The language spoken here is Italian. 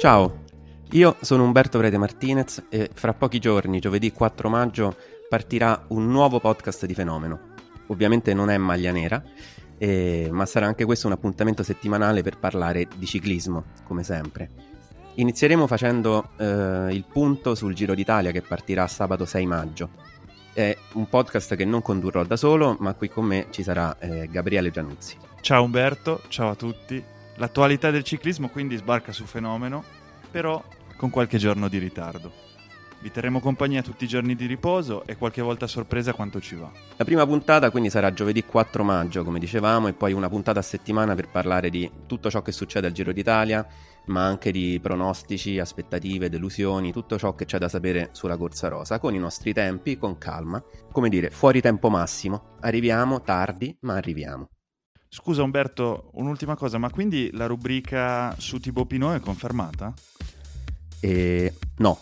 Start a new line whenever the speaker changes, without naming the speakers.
Ciao, io sono Umberto Prete Martinez e fra pochi giorni, giovedì 4 maggio, partirà un nuovo podcast di Fenomeno. Ovviamente non è maglia nera, eh, ma sarà anche questo un appuntamento settimanale per parlare di ciclismo, come sempre. Inizieremo facendo eh, il punto sul Giro d'Italia che partirà sabato 6 maggio. È un podcast che non condurrò da solo, ma qui con me ci sarà eh, Gabriele Gianuzzi.
Ciao Umberto, ciao a tutti. L'attualità del ciclismo quindi sbarca su Fenomeno, però con qualche giorno di ritardo. Vi terremo compagnia tutti i giorni di riposo e qualche volta sorpresa quanto ci va.
La prima puntata quindi sarà giovedì 4 maggio, come dicevamo, e poi una puntata a settimana per parlare di tutto ciò che succede al Giro d'Italia, ma anche di pronostici, aspettative, delusioni, tutto ciò che c'è da sapere sulla corsa rosa, con i nostri tempi, con calma. Come dire, fuori tempo massimo. Arriviamo tardi, ma arriviamo.
Scusa Umberto, un'ultima cosa, ma quindi la rubrica su Thibaut Pinot è confermata?
E no,